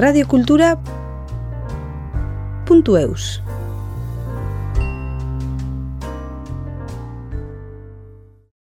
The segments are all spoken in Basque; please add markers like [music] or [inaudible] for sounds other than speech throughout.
radiokultura.eus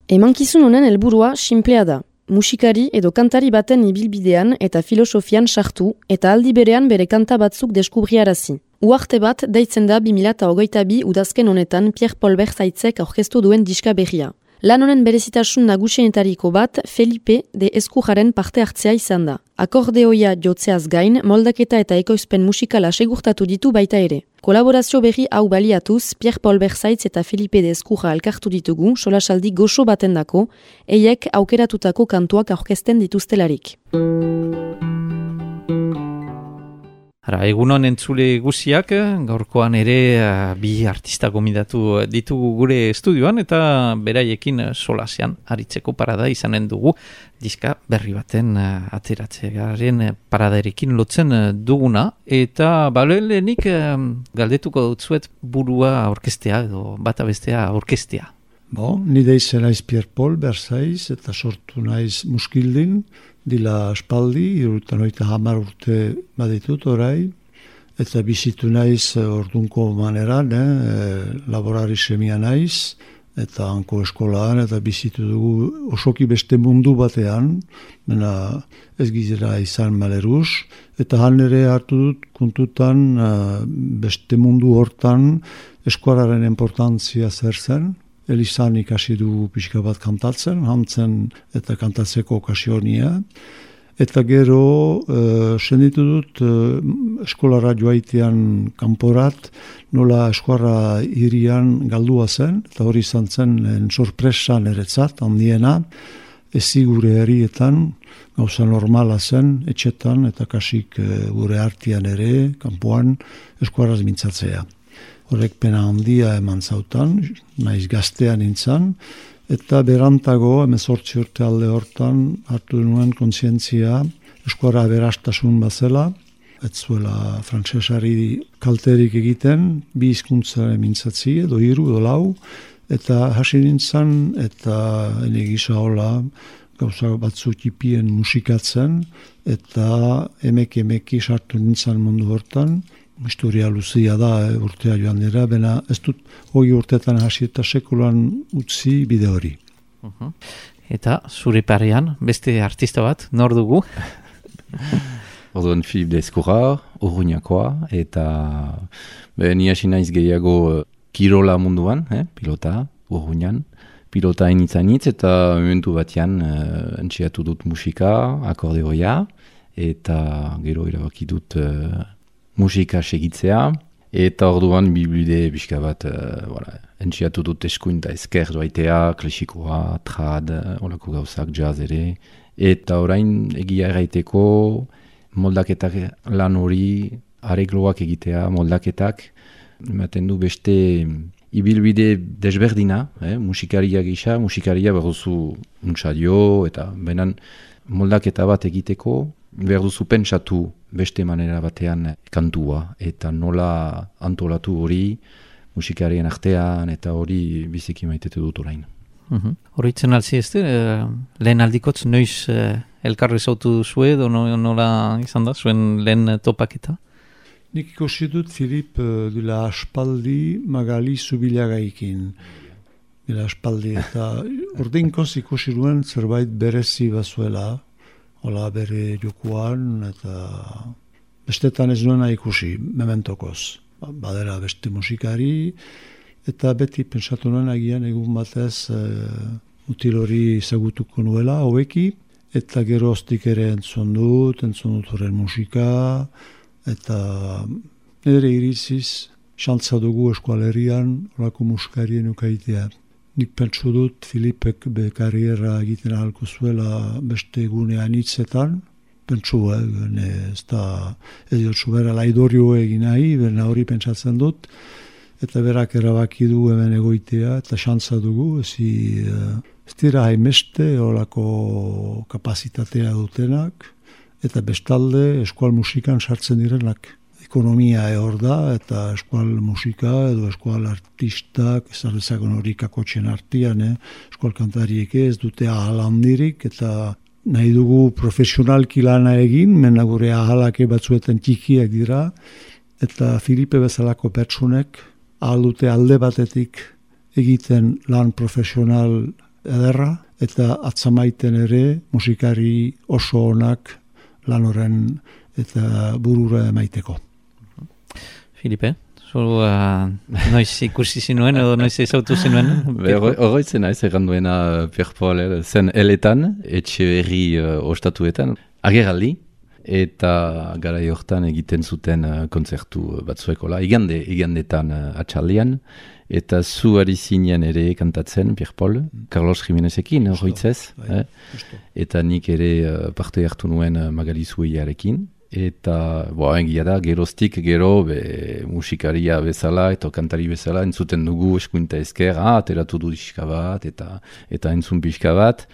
Emankizun honen helburua sinplea da. Musikari edo kantari baten ibilbidean eta filosofian sartu eta aldi berean bere kanta batzuk deskubriarazi. Uarte bat deitzen da 2008 udazken honetan Pierre Paul Bertzaitzek aurkeztu duen diska berria. Lan honen berezitasun nagusienetariko bat Felipe de Eskujaren parte hartzea izan da. Akordeoia jotzeaz gain, moldaketa eta ekoizpen musikala segurtatu ditu baita ere. Kolaborazio berri hau baliatuz, Pierre Paul Berzaitz eta Felipe de Eskuja alkartu ditugu, solasaldi goxo batendako, eiek aukeratutako kantuak aurkezten dituztelarik. Ara, egunon entzule guziak, gaurkoan ere uh, bi artista gomidatu ditugu gure estudioan eta beraiekin solasean aritzeko parada izanen dugu diska berri baten uh, ateratzearen paradarekin lotzen duguna eta balelenik uh, galdetuko dutzuet burua orkestea edo bata bestea orkestea. Bo, nide izan aiz Pierre Paul, Berzaiz, eta sortu naiz muskildin, dila espaldi, irutan oita hamar urte baditut orai, eta bizitu naiz eh, ordunko maneran, eh, laborari semia naiz, eta hanko eskolaan, eta bizitu dugu osoki beste mundu batean, mena ez gizera izan maleruz, eta han ere hartu dut kuntutan eh, beste mundu hortan eskuararen importantzia zer zen, Elizan ikasi du pixka bat kantatzen, hantzen eta kantatzeko okasionia. Eta gero, uh, senditu dut, uh, eskolara joaitean kanporat, nola eskuara irian galdua zen, eta hori izan zen en sorpresa neretzat, handiena, ezi gure herrietan, gauza normala zen, etxetan, eta kasik uh, gure artian ere, kanpoan, eskuaraz mintzatzea horrek pena handia eman zautan, naiz gaztean nintzen, eta berantago, emezortzi urte alde hortan, hartu nuen kontzientzia, eskuara berastasun bazela, ez zuela frantsesari kalterik egiten, bi izkuntza emintzatzi, edo hiru edo lau, eta hasi nintzen, eta ene gisa hola, gauza batzu tipien musikatzen, eta emek emeki sartu nintzen mundu hortan, historia luzia da e, urtea joan dira, bena ez dut hoi urtetan hasi eta sekulan utzi bide hori. Eta zure parean, beste artista bat, nor dugu? [laughs] Orduan Filip de Eskurra, Urruñakoa, eta be, ni hasi naiz gehiago eh, kirola munduan, eh, pilota, Urruñan, pilota initzainitz, eta momentu batean uh, entxiatu dut musika, akordeoia, eta gero irabaki dut musika segitzea, eta orduan biblide bizka bat, uh, voilà, entziatu dut eskuin da esker doaitea, klasikoa, trad, olako gauzak, jazz ere, eta orain egia erraiteko moldaketak lan hori, aregloak egitea, moldaketak, ematen du beste ibilbide desberdina, eh, musikaria gisa, musikaria berduzu untsadio, eta benan moldaketa bat egiteko, berduzu pentsatu beste manera batean kantua eta nola antolatu hori musikarien artean eta hori biziki maitetu dut orain. Mhm. Horitzen uh alzi ez uh, lehen aldikotz noiz uh, elkarri zautu zue edo nola izan da, zuen lehen topaketa? Nik ikusi dut Filip uh, dila aspaldi magali zubilagaikin. Dila aspaldi eta [laughs] urdinkoz ikusi duen zerbait berezi bazuela, hola bere jokuan eta bestetan ez duena ikusi, mementokoz. Ba, badera beste musikari eta beti pensatu nuen agian egun batez e, util hori zagutuko nuela, hobeki, eta gero ostik ere entzun dut, entzun dut horren musika, eta nire iriziz, xantza dugu eskualerian, horako musikarien ukaitea. Nik pentsu dut Filipek be karriera egiten ahalko zuela beste egunean hitzetan. Pentsu, eh, ez da, ez dut zubera laidorio egin nahi, bena hori pentsatzen dut. Eta berak erabaki du hemen egoitea, eta xantza dugu, ezi, eh, ez dira haimeste olako kapazitatea dutenak, eta bestalde eskual musikan sartzen direnak ekonomia hor da, eta eskual musika edo eskual artistak, ez arrezakon hori kakotxen artian, eh? eskual kantariek ez dute ahalandirik, eta nahi dugu profesionalki lana egin, mena gure ahalake batzuetan txikiak dira, eta Filipe bezalako pertsunek ahaldute alde batetik egiten lan profesional ederra, eta atzamaiten ere musikari oso onak lan horren eta burura emaiteko. Filipe? Zu, uh, noiz ikusi zinuen edo noiz ezautu zinuen? [laughs] Horroitzen naiz egan duena Pierre eh, zen eletan, etxe berri uh, ostatuetan, ageraldi, eta gara hortan egiten zuten uh, kontzertu batzuekola, igande, igandetan uh, atxaldian, eta zu ari zinen ere kantatzen, Pierre Paul, Carlos Jimenezekin, horroitzez, bai, eh? eta nik ere uh, parte hartu nuen uh, Magali Zueiarekin, eta bo, engia da, geroztik gero be, musikaria bezala eta kantari bezala entzuten dugu eskuinta ezker, ah, ateratu du diska bat eta eta entzun pixka bat.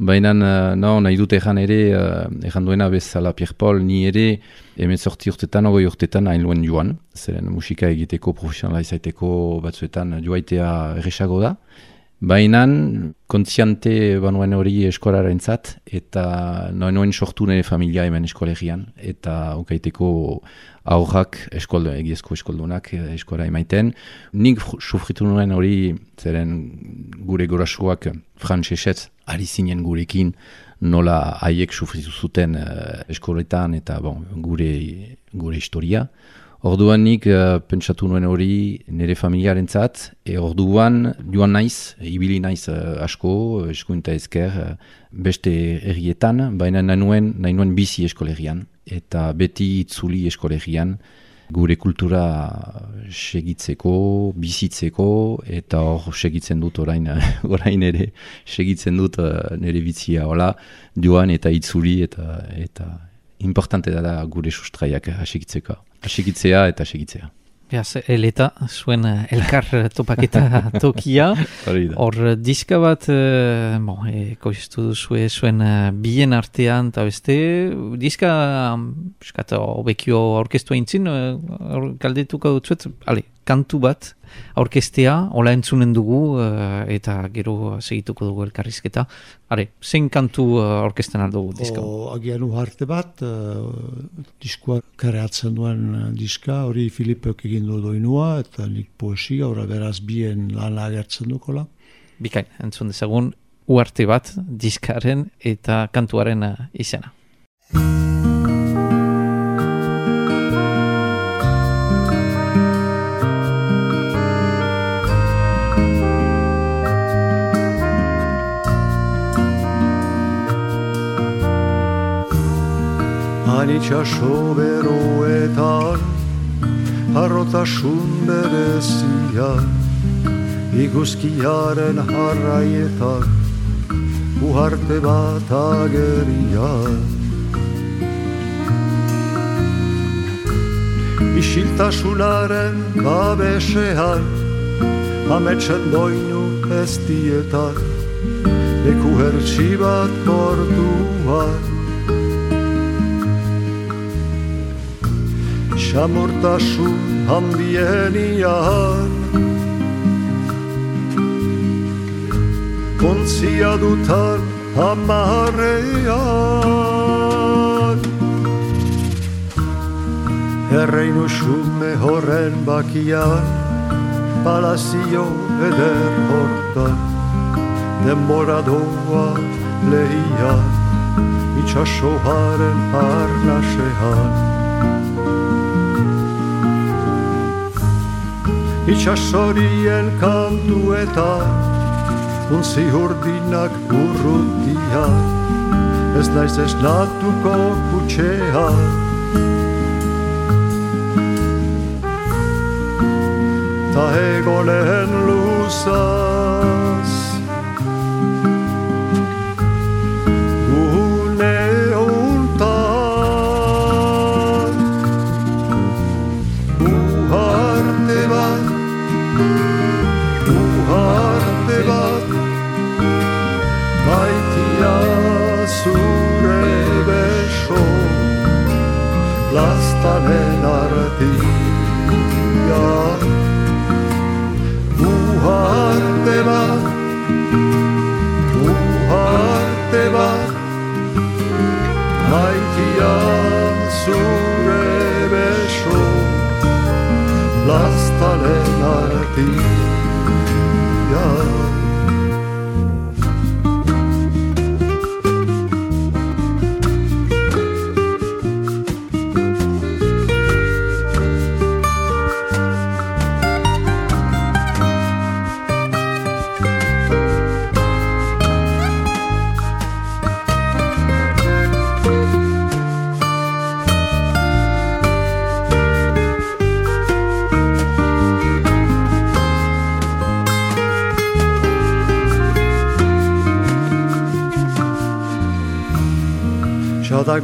Baina no, nahi dut egan ere, uh, duena bezala Pierre Paul, ni ere emezorti urtetan, ogoi urtetan hain luen joan, zeren musika egiteko, profesionala izaiteko batzuetan joaitea erresago da. Baina kontziante banuen hori eskolaren zat, eta noen noen sortu nire familia hemen eskolegian, eta ukaiteko aurrak eskoldu, egiezko eskoldunak eh, eskola emaiten. Nik sufritu nuen hori, zeren gure gorasuak francesetz ari zinen gurekin, nola haiek sufritu zuten uh, eskoletan eta bon, gure, gure historia. Orduan nik uh, pentsatu nuen hori nire familiaren zat, e orduan joan naiz, ibili naiz uh, asko, eskuinta ezker, uh, beste errietan, baina nahi nuen, nahi nuen bizi eskolegian, eta beti itzuli eskolegian, gure kultura segitzeko, bizitzeko, eta hor segitzen dut orain, [laughs] orain ere, segitzen dut uh, nire bizia, hola, joan eta itzuli, eta, eta importante da gure sustraiak hasikitzeko asigitzea eta asigitzea. Beaz, eleta, zuen eh, elkar topaketa [laughs] tokia. Hor, diska bat, e, bon, ekoiztu duzue zuen bien artean, eta beste, diska, eskata, obekio orkestua intzin, uh, galdetuko dutzuet, ale, kantu bat, aurkestea, hola entzunen dugu, uh, eta gero segituko dugu elkarrizketa. Hare, zein kantu uh, eh, aurkesten aldugu diska? agian uharte bat, uh, diskoa kareatzen duen diska, hori Filippeok egin du doinua, eta nik poesia, ora beraz bien lan agertzen dukola. Bikain, entzun dezagun, uharte bat, diskaren eta kantuaren izena. Itxaso beroetan Harrotasun berezian Iguzkiaren harraietan Uharte bat agerian. Isiltasunaren babesean Ametsen doinu ez dietan Leku hertsi bat portuan Xamortasun handienian Kontzia dutan amarrean Erreinu xume horren bakian Palazio eder hortan Denbora doa lehian Itxasoharen arnasean itxasorien kantu eta unzi hurdinak urrutia. Ez naiz ez natuko kutxea. Ta egonen ostanen artia Muharte bat, muharte bat Maitia zure beso Lastanen artia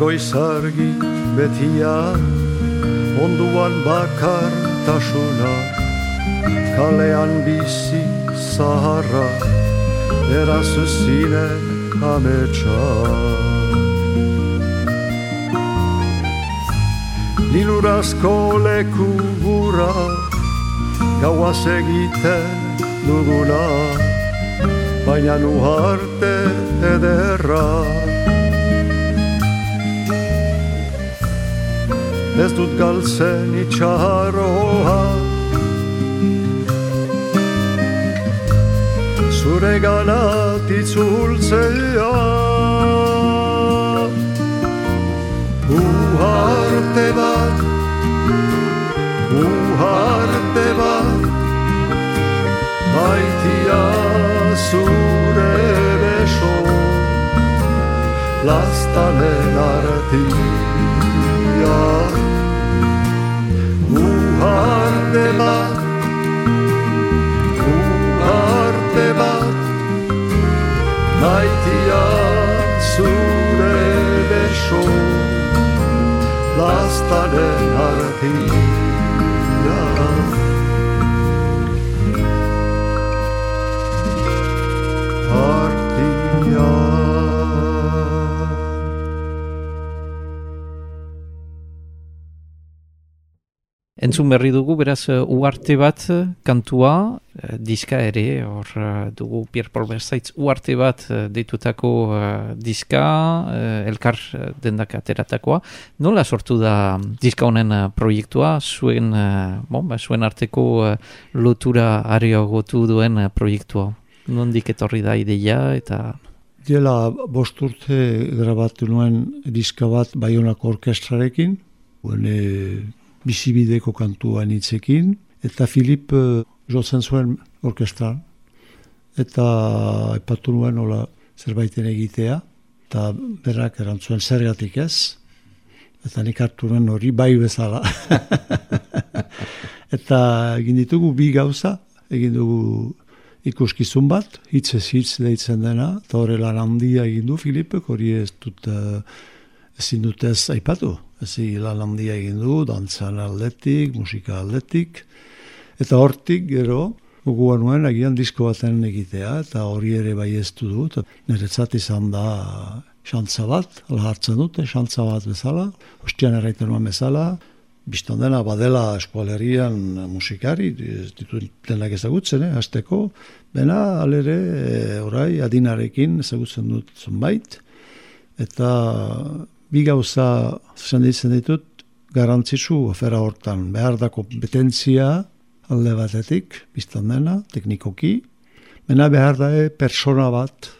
goizargi betia onduan bakar tasuna kalean bizi zaharra erazu zinen ametsa Lilurazko leku gura gauaz egiten duguna. Baina nuharte ederra ez dut galtzen itxarroa Zure ganat itzultzea Uharte bat, uharte bat Baitia zure beso Lastanen artia Uharte bat. Uharte bat. Maitia zure beso. Lastaren artia Entzun berri dugu, beraz, uh, uarte bat uh, kantua, uh, diska ere, hor dugu Pierre Paul Berzaitz uarte bat uh, deitutako diska, uh, elkar uh, dendak ateratakoa. Nola sortu da diska honen proiektua, zuen, uh, bon, ba, zuen arteko uh, lotura areagotu duen uh, proiektua? Nondik etorri da ideia eta... Diela bost urte grabatu nuen diska bat Baionako orkestrarekin, Buene, bizibideko kantuan hitzekin, eta Filip uh, jotzen zuen orkestran, eta epatu nuen hola zerbaiten egitea, eta berak erantzuen zergatik ez, eta nik hartu nuen hori bai bezala. [laughs] eta egin ditugu bi gauza, egin dugu ikuskizun bat, hitzez hitz deitzen dena, eta horrela handia egin du Filipek, hori ez dut uh, ezin dut ez aipatu. Ezi lan handia egin du, dantzan aldetik, musika aldetik. Eta hortik gero, guguan nuen agian disko baten egitea, eta hori ere bai ez du dut. Niretzat izan da xantza bat, ala hartzen dute, xantza bat bezala. Ostian erraiten nuen bezala, biztan dena badela eskualerian musikari, ez ditu denak ezagutzen, eh, azteko. Bena, alere, e, orai, adinarekin ezagutzen dut zonbait. Eta bi gauza zen ditzen ditut garantzitsu afera hortan. Behar da kompetentzia alde batetik, biztan dena, teknikoki. Mena behar da e, persona bat,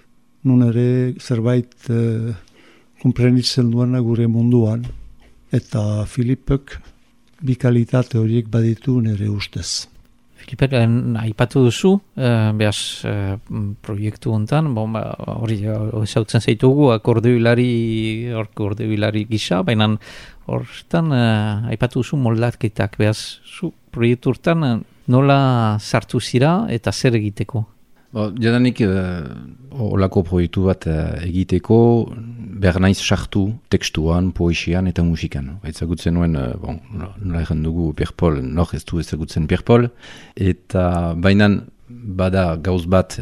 nun ere zerbait e, komprenitzen duena gure munduan. Eta Filipek bi kalitate horiek baditu nire ustez. Filipe, aipatu duzu, uh, behaz, uh, proiektu hontan, bon, ba, hori esautzen zaitugu, akordeoilari, akordeoilari gisa, baina hortan uh, aipatu duzu moldatketak, behaz, zu proiektu hortan nola sartu zira eta zer egiteko? Ba, jadanik, uh, olako proiektu bat uh, egiteko, behar naiz sartu tekstuan, poesian eta musikan. Ezagutzen nuen, uh, bon, nola egin dugu Pierpol, nor ez du ezagutzen Pierpol, eta bainan bada gauz bat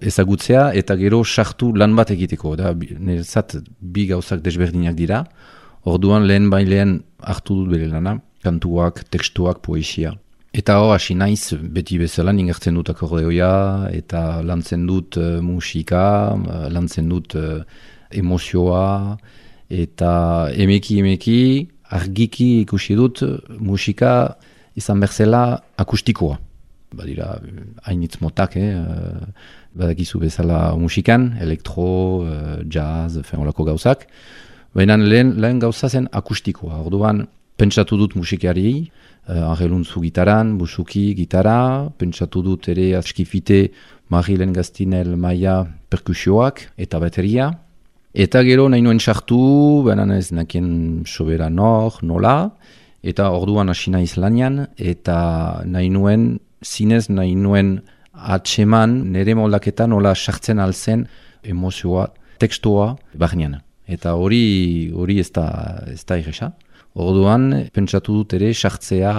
ezagutzea, eta gero sartu lan bat egiteko. Da, niretzat bi gauzak desberdinak dira, orduan lehen bailean hartu dut bere lana, kantuak, tekstuak, poesia. Eta hor, hasi naiz, beti bezala, ningertzen dut akordeoia, eta lantzen dut uh, musika, uh, lantzen dut uh, emozioa, eta emeki emeki, argiki ikusi dut musika izan berzela akustikoa. badira hainitz motak, eh, eh, badakizu bezala musikan, elektro, eh, jazz, fen olako gauzak. Baina lehen, lehen gauza zen akustikoa. Orduan, pentsatu dut musikari, uh, angeluntzu gitaran, busuki gitara, pentsatu dut ere askifite Marilen Gastinel maia perkusioak eta bateria. Eta gero nahi nuen sartu, baina ez nakien sobera nor, nola, eta orduan hasi naiz lanian, eta nahi nuen, zinez nahi nuen atseman nire moldaketa nola sartzen alzen emozioa, tekstua, barnean. Eta hori hori ez da, ez da irresa. Orduan, pentsatu dut ere, sartzea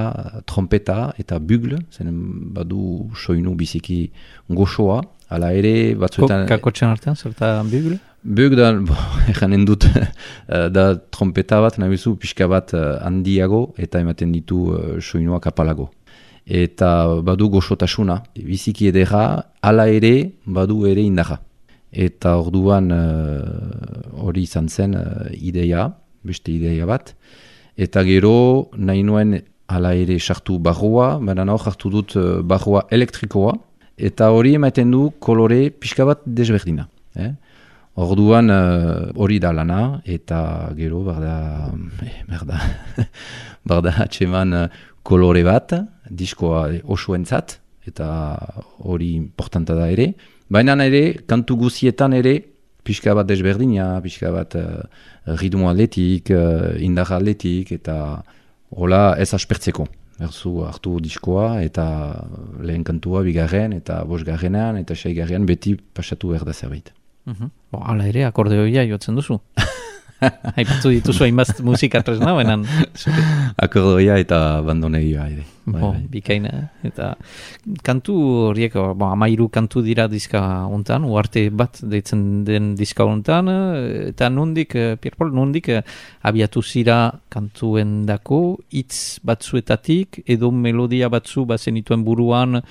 trompeta eta bugle, zen badu soinu biziki goxoa, ala ere batzuetan... Kakotxan artean, zerta bugle? Bug da, bo, [laughs] eganen dut, eh, da trompeta bat, nahi bizu, pixka bat eh, handiago eta ematen ditu uh, soinua kapalago. Eta badu goxotasuna, biziki edera, ala ere, badu ere indaja. Eta orduan hori izan zen ideia, beste ideia bat, eta gero nahi nuen ala ere sartu barroa, baina hor hartu dut uh, barroa elektrikoa, eta hori ematen du kolore pixka bat desberdina. Eh? Orduan uh, hori da lana, eta gero barda, [laughs] eh, barda, [laughs] barda atseman uh, kolore bat, diskoa oso entzat, eta hori importanta da ere. Baina ere, kantu guzietan ere, pixka bat desberdina, pixka bat uh, ritmo atletik, uh, indar atletik, eta hola ez aspertzeko. Erzu hartu diskoa eta lehen kantua bigarren eta bosgarrenan eta seigarren beti pasatu behar da zerbait. Uh -huh. Hala ere, akordeoia jotzen duzu. [laughs] Aipatzu dituzu hainbat musika tresna, benan. Akordoia eta bandonegioa ere. Bai, bai. Bikaina, eta kantu horiek, bo, amairu kantu dira diska hontan, uarte bat deitzen den diska hontan, eta nondik, eh, Pierpol, nondik eh, abiatu zira kantuen dako, hitz batzuetatik, edo melodia batzu bazen dituen buruan,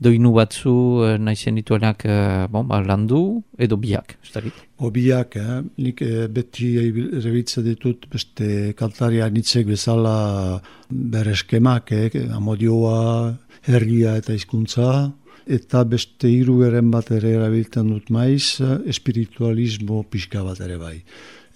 doinu batzu eh, nahi zen dituenak bon, ba, landu, edo biak, ez Obiak, eh? nik beti erebitza ditut beste kantaria nitzek bezala bere eskemak, eh? amodioa, herria eta hizkuntza eta beste hiru geren bat ere erabiltzen dut maiz, espiritualismo pixka bat ere bai.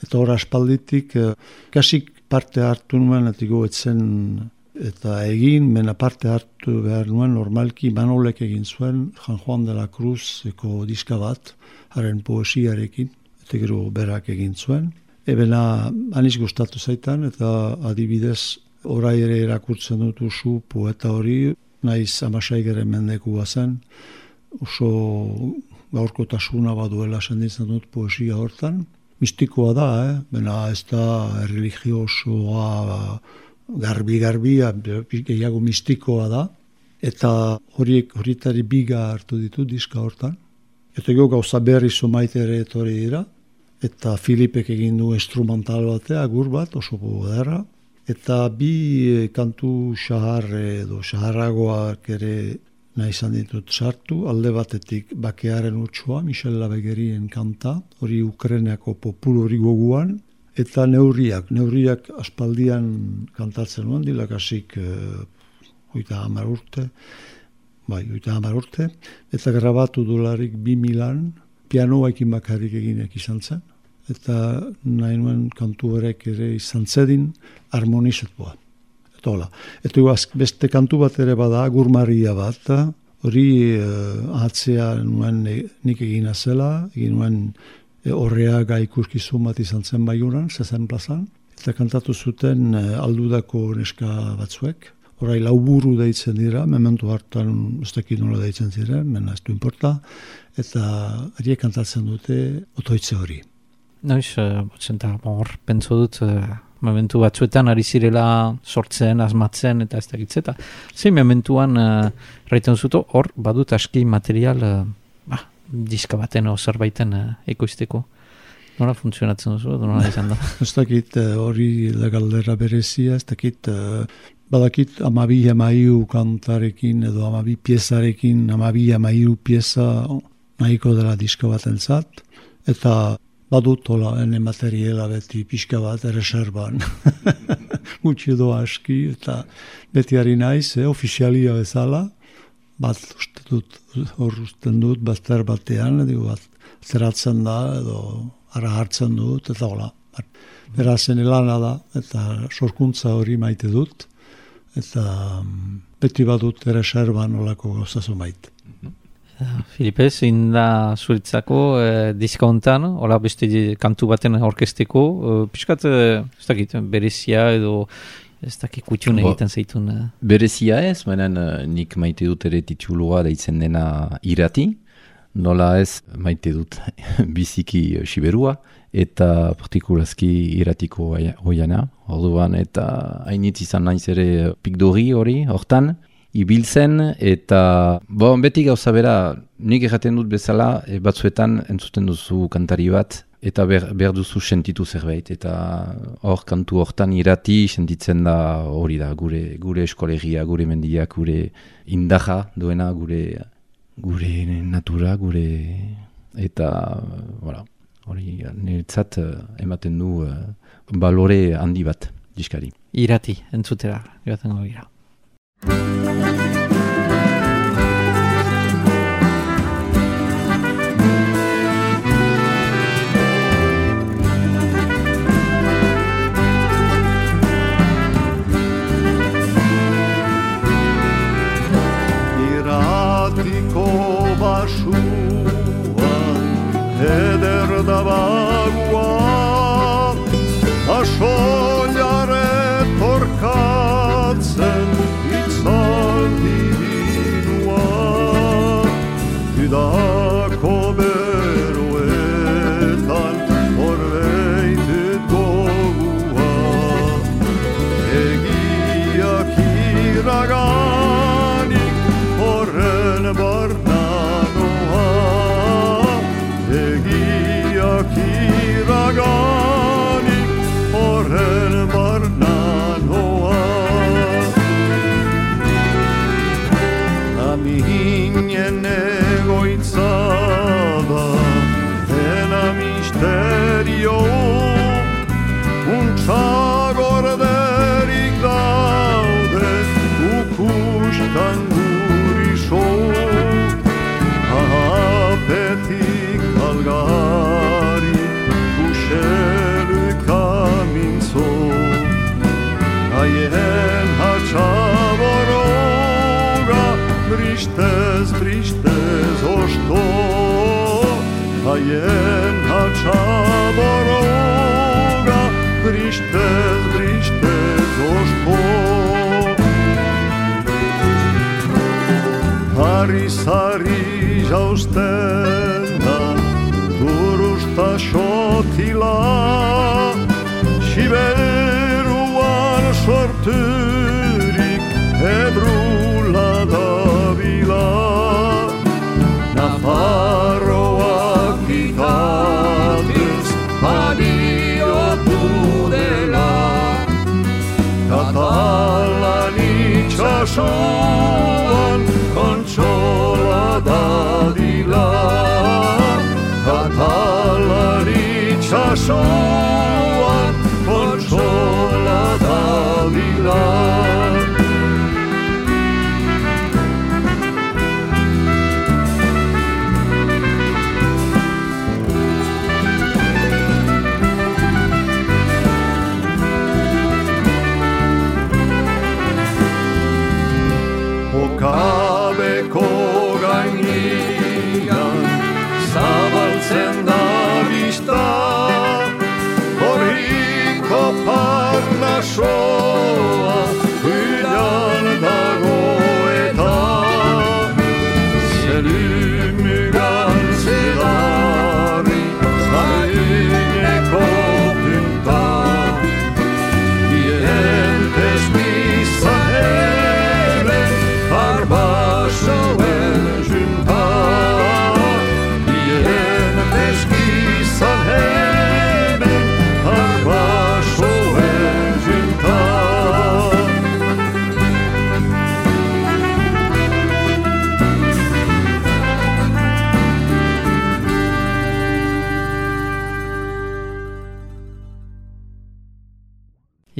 Eta hor aspalditik, eh, kasik parte hartu nuen, eta etzen eta egin, mena parte hartu behar nuen, normalki manolek egin zuen, Jan Juan de la Cruz eko diska bat, haren poesiarekin, eta gero berak egin zuen. Ebena, aniz gustatu zaitan, eta adibidez, orai ere erakurtzen dut usu poeta hori, naiz amasai geren mendeku zen, oso gaurkotasuna baduela senditzen dut poesia hortan. Mistikoa da, eh? bena ez da religiosoa garbi-garbi, gehiago mistikoa da, eta horiek horitari biga hartu ditu diska hortan. Eta gau gauza berri somaite ere etorri dira, eta Filipek egin du instrumental batea, gur bat, oso derra, Eta bi e, kantu xahar edo xaharragoak ere nahi izan ditut sartu, alde batetik bakearen utxua, Michel Labegerien kanta, hori Ukreneako popul hori goguan, eta neurriak, neurriak aspaldian kantatzen nuen, dilakasik e, oita hamar urte, bai, oita hamar urte, eta grabatu dolarik bi milan, pianoakin bakarrik eginek izan zen eta nahi nuen kantu horrek ere izan zedin harmonizatua. Eta hola. Eta beste kantu bat ere bada, gurmaria bat, hori uh, atzea nuen e, nik egin zela, egin nuen e, horrea gaikuskizun bat izan zen baiuran, zezen plazan, eta kantatu zuten uh, aldudako neska batzuek, Horai lauburu deitzen dira, mementu hartan ez dakit nola deitzen ziren, mena ez du importa, eta ariek kantatzen dute otoitze hori. Noiz, uh, zenta, hor, pentsu dut, uh, momentu batzuetan ari zirela sortzen, asmatzen, eta ez da gitzeta. Zein momentuan, uh, raiten zuto, hor, badut aski material, uh, bah, diska baten o zerbaiten uh, ekoizteko. Nola funtzionatzen duzu, edo nola izan da? [laughs] ez dakit, hori uh, legaldera berezia, ez dakit, uh, badakit amabi amaiu kantarekin, edo amabi piezarekin, amabi amaiu pieza nahiko dela diska baten zat, eta badut hola ene materiela beti pixka bat erreserban. Gutxi [laughs] edo aski eta beti ari naiz, eh, ofizialia bezala, bat uste dut, hor usten dut, bazter batean, digo, bat, zeratzen da, edo ara hartzen dut, eta hola. Berazen lana da, eta sorkuntza hori maite dut, eta mm, beti badut ere serban olako gauzazu maite. Filipe, zein da zuritzako eh, diskontan, hola beste kantu baten orkesteko, eh, piskat, eh, ez dakit, berezia edo ez dakit kutxun egiten zaitun. Eh. Berezia ez, baina nik maite dut ere titulua deitzen dena irati, nola ez maite dut [laughs] biziki siberua, eta partikulazki iratiko oia- oiana, orduan, eta hainitz izan naiz ere pikdori hori, hortan, ibiltzen, eta bon, beti gauza bera, nik erraten dut bezala, e, batzuetan entzuten duzu kantari bat, eta ber, behar duzu sentitu zerbait, eta hor kantu hortan irati sentitzen da hori da, gure, gure eskolegia, gure mendiak, gure indaja duena, gure, gure natura, gure, eta, voilà, hori niretzat eh, ematen du eh, balore handi bat, diskari. Irati, entzutera, joaten gira. Iratiko brichtes, brichtes, o što? Haien hatxaboroga, brichtes, brichtes, o što? Harri sari jausten da, turusta xotila, siberuan sortu itxasuan kontsola dadila Katalan itxasuan kontsola dadila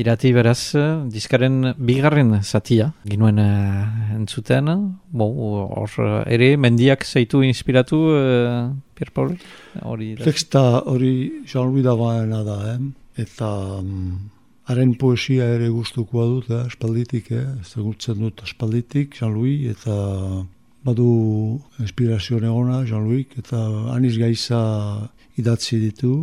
Irati beraz, diskaren bigarren zatia, ginuen uh, entzuten, bo, hor eh, ere, mendiak zaitu inspiratu, uh, Pierre Paul? Hori. Teksta hori Jean-Louis Davaena da, eh? eta mm, haren poesia ere gustukoa dut, eh? espalditik, eh? ezagutzen dut espalditik, Jean-Louis, eta badu inspirazio negona, Jean-Louis, eta aniz gaiza idatzi ditu,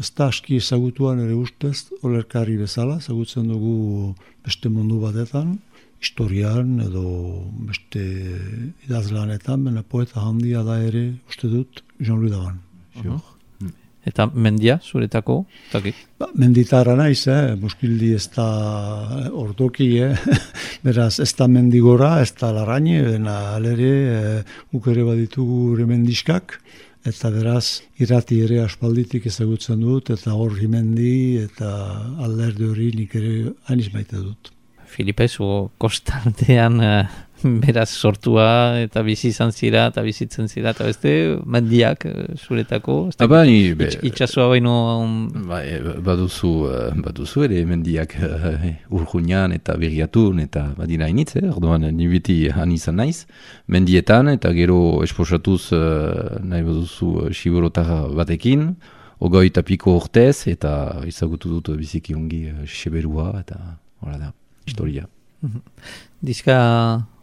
ez da aski ezagutuan ere ustez, olerkari bezala, ezagutzen dugu beste mundu batetan, historian edo beste idazlanetan, bena poeta handia da ere uste dut Jean-Louis Davan. Eta mendia, zuretako, takit. Ba, menditarra naiz, eh? muskildi ez da ordoki, eh? [laughs] beraz ez da mendigora, ez da larraine, bena alere eh, guk ere baditugu gure mendiskak, eta beraz irrati ere aspalditik ezagutzen dut, eta hor mendi eta alderdi hori nik ere aniz maite dut. Filipe, zu kostaldean eh, [laughs] beraz sortua eta bizi izan zira eta bizitzen zira eta beste mendiak eh, zuretako. ez da- Aba, ni, be, Itx- Itxasoa baino um, ba, e, baduzu, eh, baduzu ere mendiak uh, urjunian eta berriatun eta badira initz, eh? orduan ni beti han izan naiz, mendietan eta gero esposatuz uh, nahi baduzu uh, batekin, ogoi eta piko urtez eta izagutu dut biziki ongi uh, seberua eta hola da, historia. Diska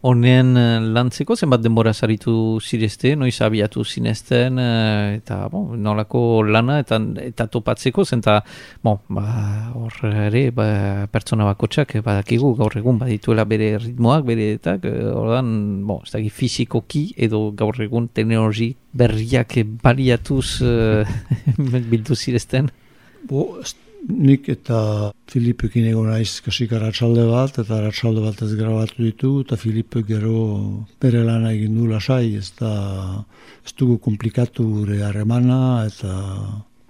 honen eh, lantzeko zenbat denbora zaritu zirezte, noiz abiatu zinezten eh, eta bon, nolako lana eta, eta topatzeko zenta bon, ba, hor ere ba, pertsona bakotxak badakigu gaur egun badituela bere ritmoak bere eta ordan bon, ez daki fizikoki edo gaur egun teknologi berriak baliatuz eh, [laughs] bildu zirezten. Bo, nik eta Filipekin egon naiz kasik arratsalde bat, eta arratsalde bat ez grabatu ditu, eta Filipe gero bere lana egin du lasai, ez da ez dugu komplikatu gure harremana, eta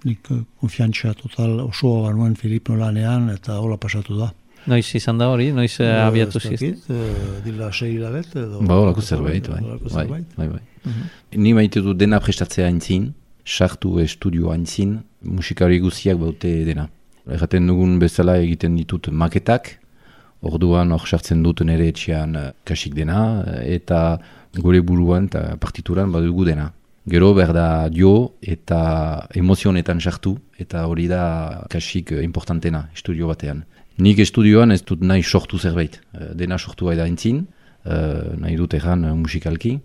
nik konfiantza total osoa banuen Filipe lanean, eta hola pasatu da. noiz izan da hori, noiz eh, abiatu dakit, eh, dila sei hilabete edo... Ba, horako zerbait, bai. Horako Bai, zerbait. bai, bai. Ni maite du dena prestatzea aintzin, sartu estudio aintzin, musikari guziak baute dena. Erraten dugun bezala egiten ditut maketak, orduan hor sartzen dut nere etxean eh, kasik dena, eh, eta gure buruan eta partituran badugu dena. Gero berda dio eta emozionetan sartu, eta hori da kasik eh, importantena estudio batean. Nik estudioan ez dut nahi sortu zerbait, dena sortu da entzin, nahi dut erran musikalki.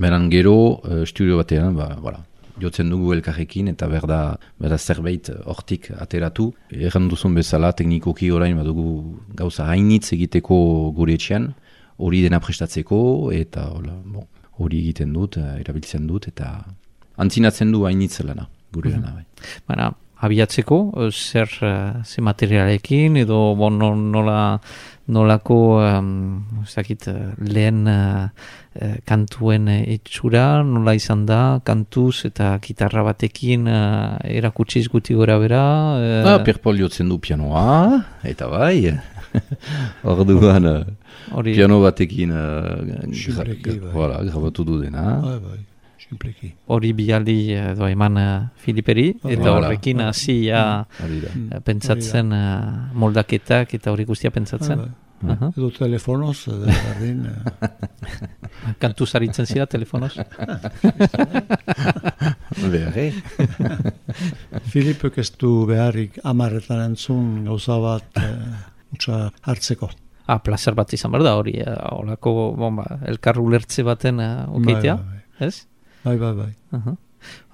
Beran gero, uh, studio batean, ba, voilà, jotzen dugu elkarrekin eta berda, berda zerbait hortik ateratu. Erran duzun bezala, teknikoki orain badugu gauza hainitz egiteko gure etxean, hori dena prestatzeko eta hola, bon, hori egiten dut, erabiltzen dut eta antzinatzen du hainitz lana, gure lana. Bai. Baina, abiatzeko, eh, zer, eh, ze materialekin, edo bon, no- nola, nolako um, ez dakit, eh, lehen eh, eh, kantuen itxura, nola izan da, kantuz eta gitarra batekin uh, erakutsiz guti gora bera. eh, Ah, Pierre Paul jotzen du pianoa, eta bai, [laughs] orduan hori, piano batekin uh, Simpleki, bai. voilà, grabatu du dena. Bai, bai, simpleki. hori bialdi edo eman uh, Filiperi, eta Voilà. horrekin hasi ja Hori da. eh, pentsatzen eh, moldaketak eta hori guztia pentsatzen. Bai, bai. Aha. Edo telefonoz, berdin, eh, [laughs] Kantuz aritzen zira telefonoz? [laughs] Beharre. Filipek ez du beharrik amarretan entzun gauza bat eh, utza hartzeko. Ah, placer bat izan behar da hori, eh, holako bon, ba, elkar ulertze baten uh, okitea, Bai, ez? Bai, bai, bai. Aha.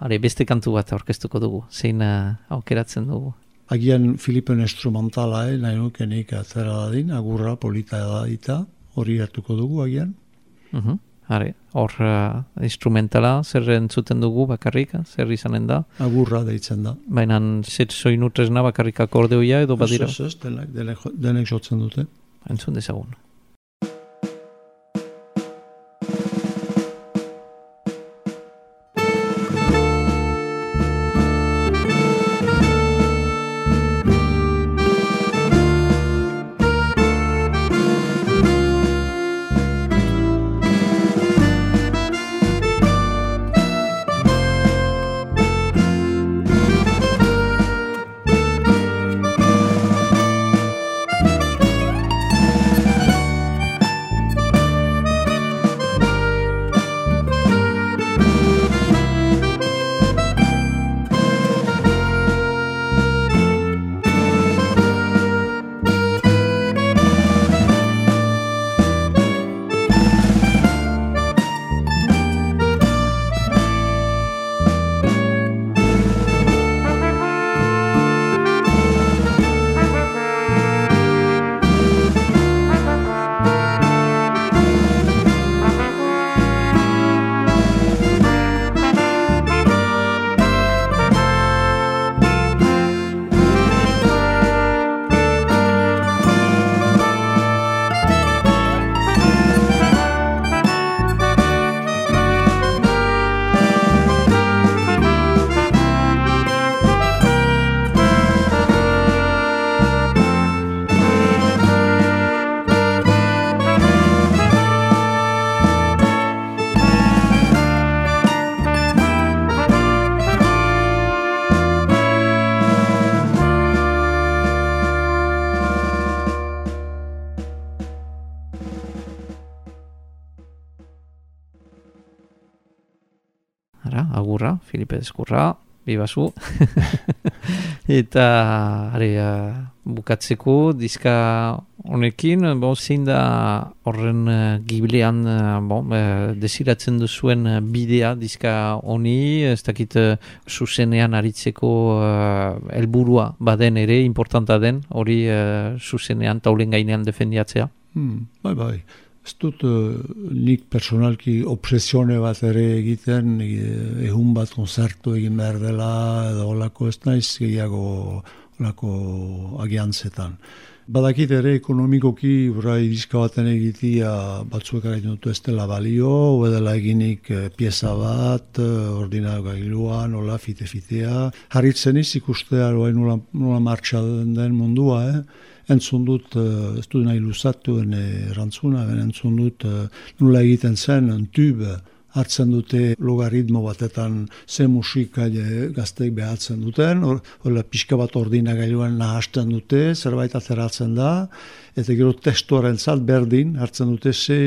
Hare, beste kantu bat aurkeztuko dugu, zein uh, aukeratzen dugu. Agian Filipen instrumentala, eh, nahi nukenik atzera dadin, agurra polita da dita, hori hartuko dugu agian. Uh Hare, hor uh, instrumentala zer entzuten dugu bakarrik, zer izanen da, Agurra deitzen da. baina zer soinu tresna bakarrik akordeoia edo badira, ez, ez, denek, denek, denek jotzen dute. entzun dezagun. Eskurra, bibazu. [laughs] eta, are, uh, bukatzeko, diska honekin, bon, zein da horren uh, gibilean, uh, bon, uh, desiratzen duzuen uh, bidea diska honi, ez dakit uh, zuzenean aritzeko uh, helburua baden ere, importanta den, hori uh, zuzenean taulen gainean defendiatzea? Hmm, bai, bai. Ez dut uh, nik personalki obsesione bat ere egiten, egun bat konzertu egin behar dela, edo olako ez naiz gehiago olako agiantzetan. Badakit ere ekonomikoki urai dizka baten egitia batzuek egiten dut ez dela balio, dela eginik e, pieza bat, ordina gailuan, ola, fite-fitea. Harritzen ikustea nola, nola martxa den mundua, eh? Entzun dut, uh, ez du nahi luzatu erantzuna, entzun dut uh, nula egiten zen, en tube, hartzen dute logaritmo batetan ze musika je, gazteik behatzen duten, hola pixka bat ordina gailuan nahasten dute, zerbait ateratzen da, eta gero testuaren zat berdin, hartzen dute ze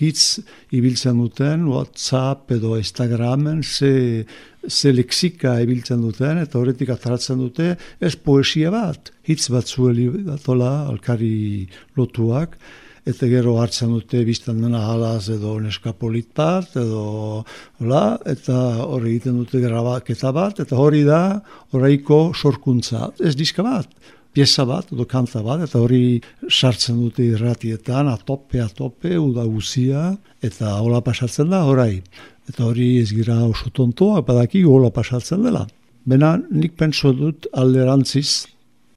hitz ibiltzen duten, WhatsApp edo Instagramen, ze, ze leksika ibiltzen duten, eta horretik ateratzen dute, ez poesia bat, hitz bat zueli datola, alkari lotuak, eta gero hartzen dute biztan dena halaz edo neskapolit bat, edo hola, eta hori egiten dute grabaketa bat, eta hori da horreiko sorkuntza, ez diska bat pieza bat, edo kanta bat, eta hori sartzen dute irratietan, atope, atope, uda guzia, eta hola pasatzen da, orai. Eta hori ez gira oso tontoa, badaki hola pasatzen dela. Bena nik pentso dut alderantziz,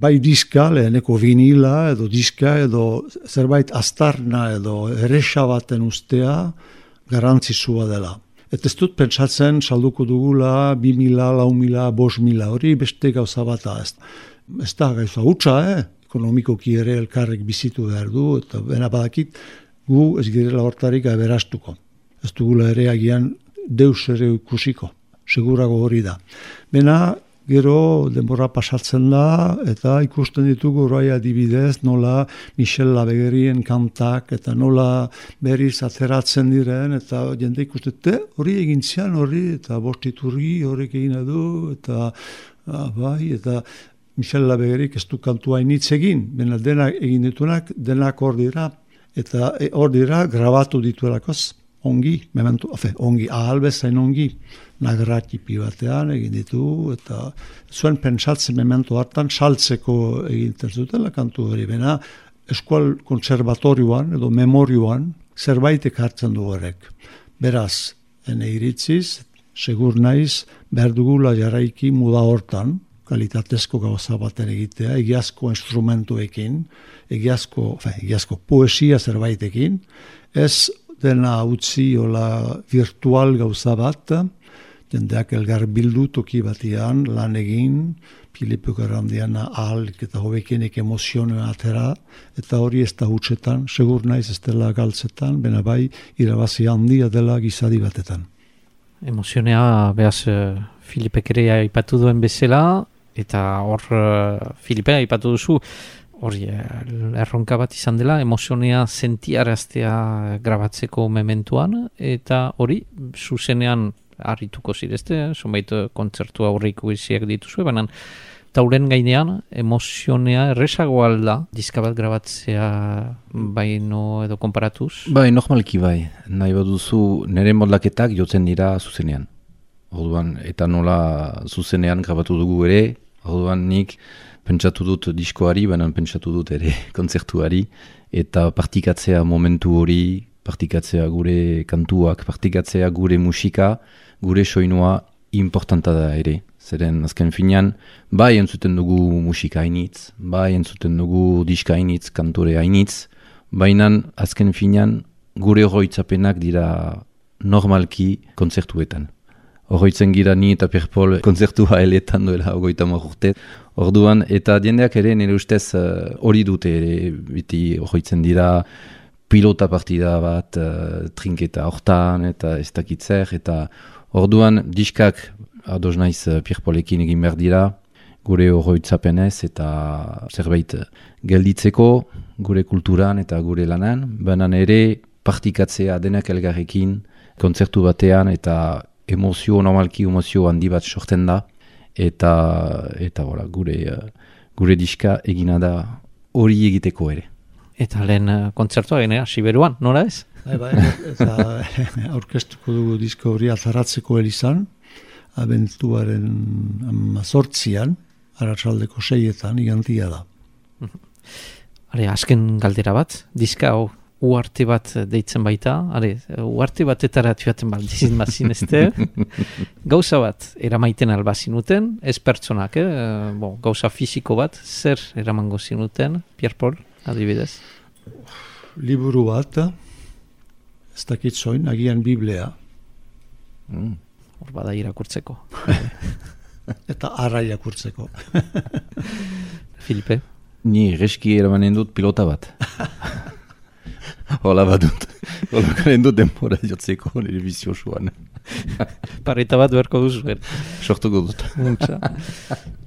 bai diska, leheneko vinila, edo diska, edo zerbait astarna, edo erresa baten ustea, garantzizua dela. Eta ez dut pentsatzen salduko dugula, bi mila, lau mila, bos mila, hori beste gauza bat ez ez da gaiza hutsa, eh? ekonomikoki ere elkarrek bizitu behar du, eta bena badakit, gu ez girela hortarik aberastuko. Ez dugula ere agian deus ere ikusiko, segurago hori da. Bena, gero denbora pasatzen da, eta ikusten ditugu roi adibidez, nola Michel Labegerien kantak, eta nola berriz ateratzen diren, eta jende ikustete, hori egin zian hori, eta bostiturri horrek egin edu, eta ah, bai, eta Michel Labegerik ez du kantua initz egin, bena dena egin ditunak, denak hor dira, eta e, hor dira grabatu dituelakoz, ongi, mementu, ofe, ongi, ahal bezain ongi, nagratipi batean egin ditu, eta zuen pentsatzen mementu hartan, saltzeko egin terzutela kantu hori, bena eskual konservatorioan edo memorioan zerbait ekartzen du horrek. Beraz, ene iritziz, segur naiz, behar dugula jarraiki muda hortan, kalitatezko gauza baten egitea, egiazko instrumentuekin, egiazko, fe, egiazko poesia zerbaitekin, ez dena utzi ola virtual gauza bat, jendeak elgar bildu toki batian, lan egin, Filipe Garandian ahalik eta hobekenek emozionen atera, eta hori ez da hutsetan, segur naiz ez dela galtzetan, bena bai irabazi handia dela gizadi batetan. Emozionea, behaz, uh, Filipek ere aipatu duen bezala, eta hor uh, Filipe aipatu duzu hori uh, erronka bat izan dela emozionea sentiaraztea grabatzeko mementuan eta hori zuzenean harrituko zirezte, zonbait uh, kontzertu aurreiko iziak dituzu, baina tauren gainean emozionea errezago alda diska bat grabatzea baino edo konparatuz? Bai, normalki bai. Nahi bat duzu nire modlaketak jotzen dira zuzenean. Orduan, eta nola zuzenean grabatu dugu ere, Orduan nik pentsatu dut diskoari, baina pentsatu dut ere [laughs] kontzertuari, eta partikatzea momentu hori, partikatzea gure kantuak, partikatzea gure musika, gure soinua importanta da ere. Zeren azken finean, bai entzuten dugu musika hainitz, bai entzuten dugu diska hainitz, kantore hainitz, baina azken finean gure horroitzapenak dira normalki kontzertuetan. Horroitzen gira ni eta Pierpol konzertua eletan duela ogoita urte. Orduan, eta diendeak ere nire ustez eh, hori dute ere, biti horroitzen dira pilota partida bat, uh, trinketa hortan, eta ez dakitzer, eta orduan diskak ados naiz uh, Pierpolekin egin behar dira, gure horroitzapenez eta zerbait gelditzeko, gure kulturan eta gure lanan, banan ere partikatzea denak elgarrekin, kontzertu batean eta emozio, normalki emozio handi bat sorten da, eta, eta voilà, gure, gure diska egina da hori egiteko ere. Eta lehen uh, kontzertua genera, Siberuan, nora ez? Bai, bai, eta [laughs] aurkeztuko dugu disko hori azaratzeko erizan, abentuaren amazortzian, aratsaldeko seietan, igantia da. Are, azken galdera bat, diska hau uarte bat deitzen baita, are, uarte batetara tuaten baldizin bazin ezte, [laughs] gauza bat eramaiten alba zinuten, ez pertsonak, eh? bon, gauza fisiko bat, zer eramango zinuten, Pierre Paul, adibidez? Liburu bat, ez dakit zoin, agian Biblea, Mm. Hor bada irakurtzeko. [laughs] eta arra irakurtzeko. [laughs] Filipe? Ni reski eramanen dut pilota bat. [laughs] Hola bat dut. Hola garen dut denbora jotzeko nire biziosuan. Pareta bat beharko duzu. Sortuko dut. Untza.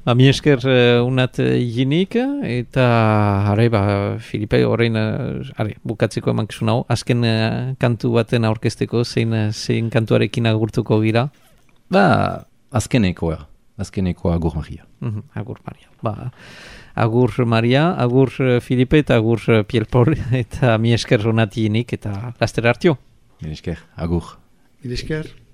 Ba, mi esker uh, unat uh, higinik, eta are, ba, Filipe, horrein, are, bukatzeko eman hau, azken uh, kantu baten aurkezteko, zein, zein kantuarekin agurtuko gira? Ba, azkenekoa. Azkenekoa agur magia. Mhm, agur Maria. Ba, agur Maria, agur Filipe eta agur Paul, eta mi esker unat higinik, eta laster hartio. Mire esker, agur. Irisker? Agur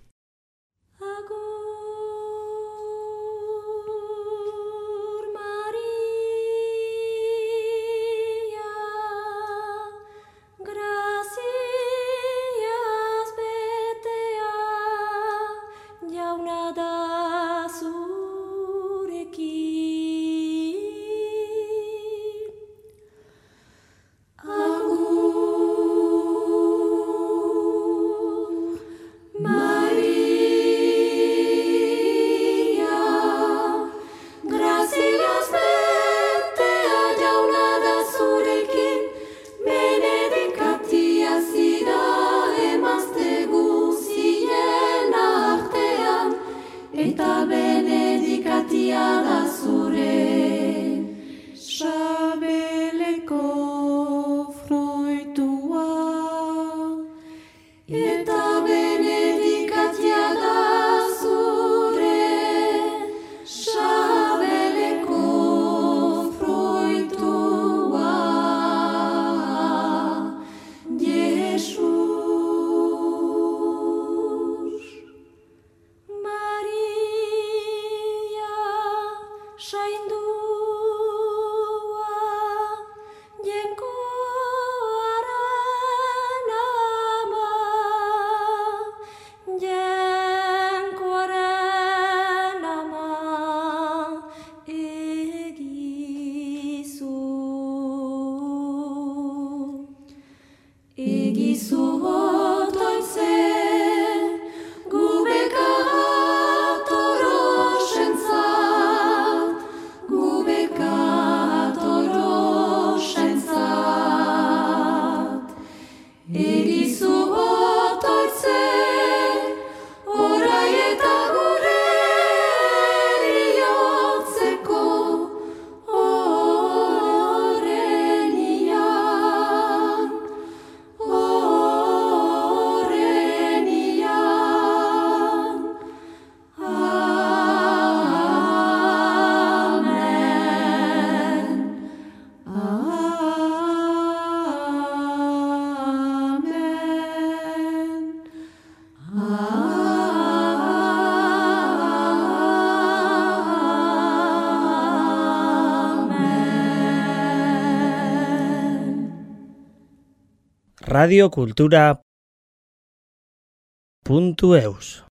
radiokultura.eus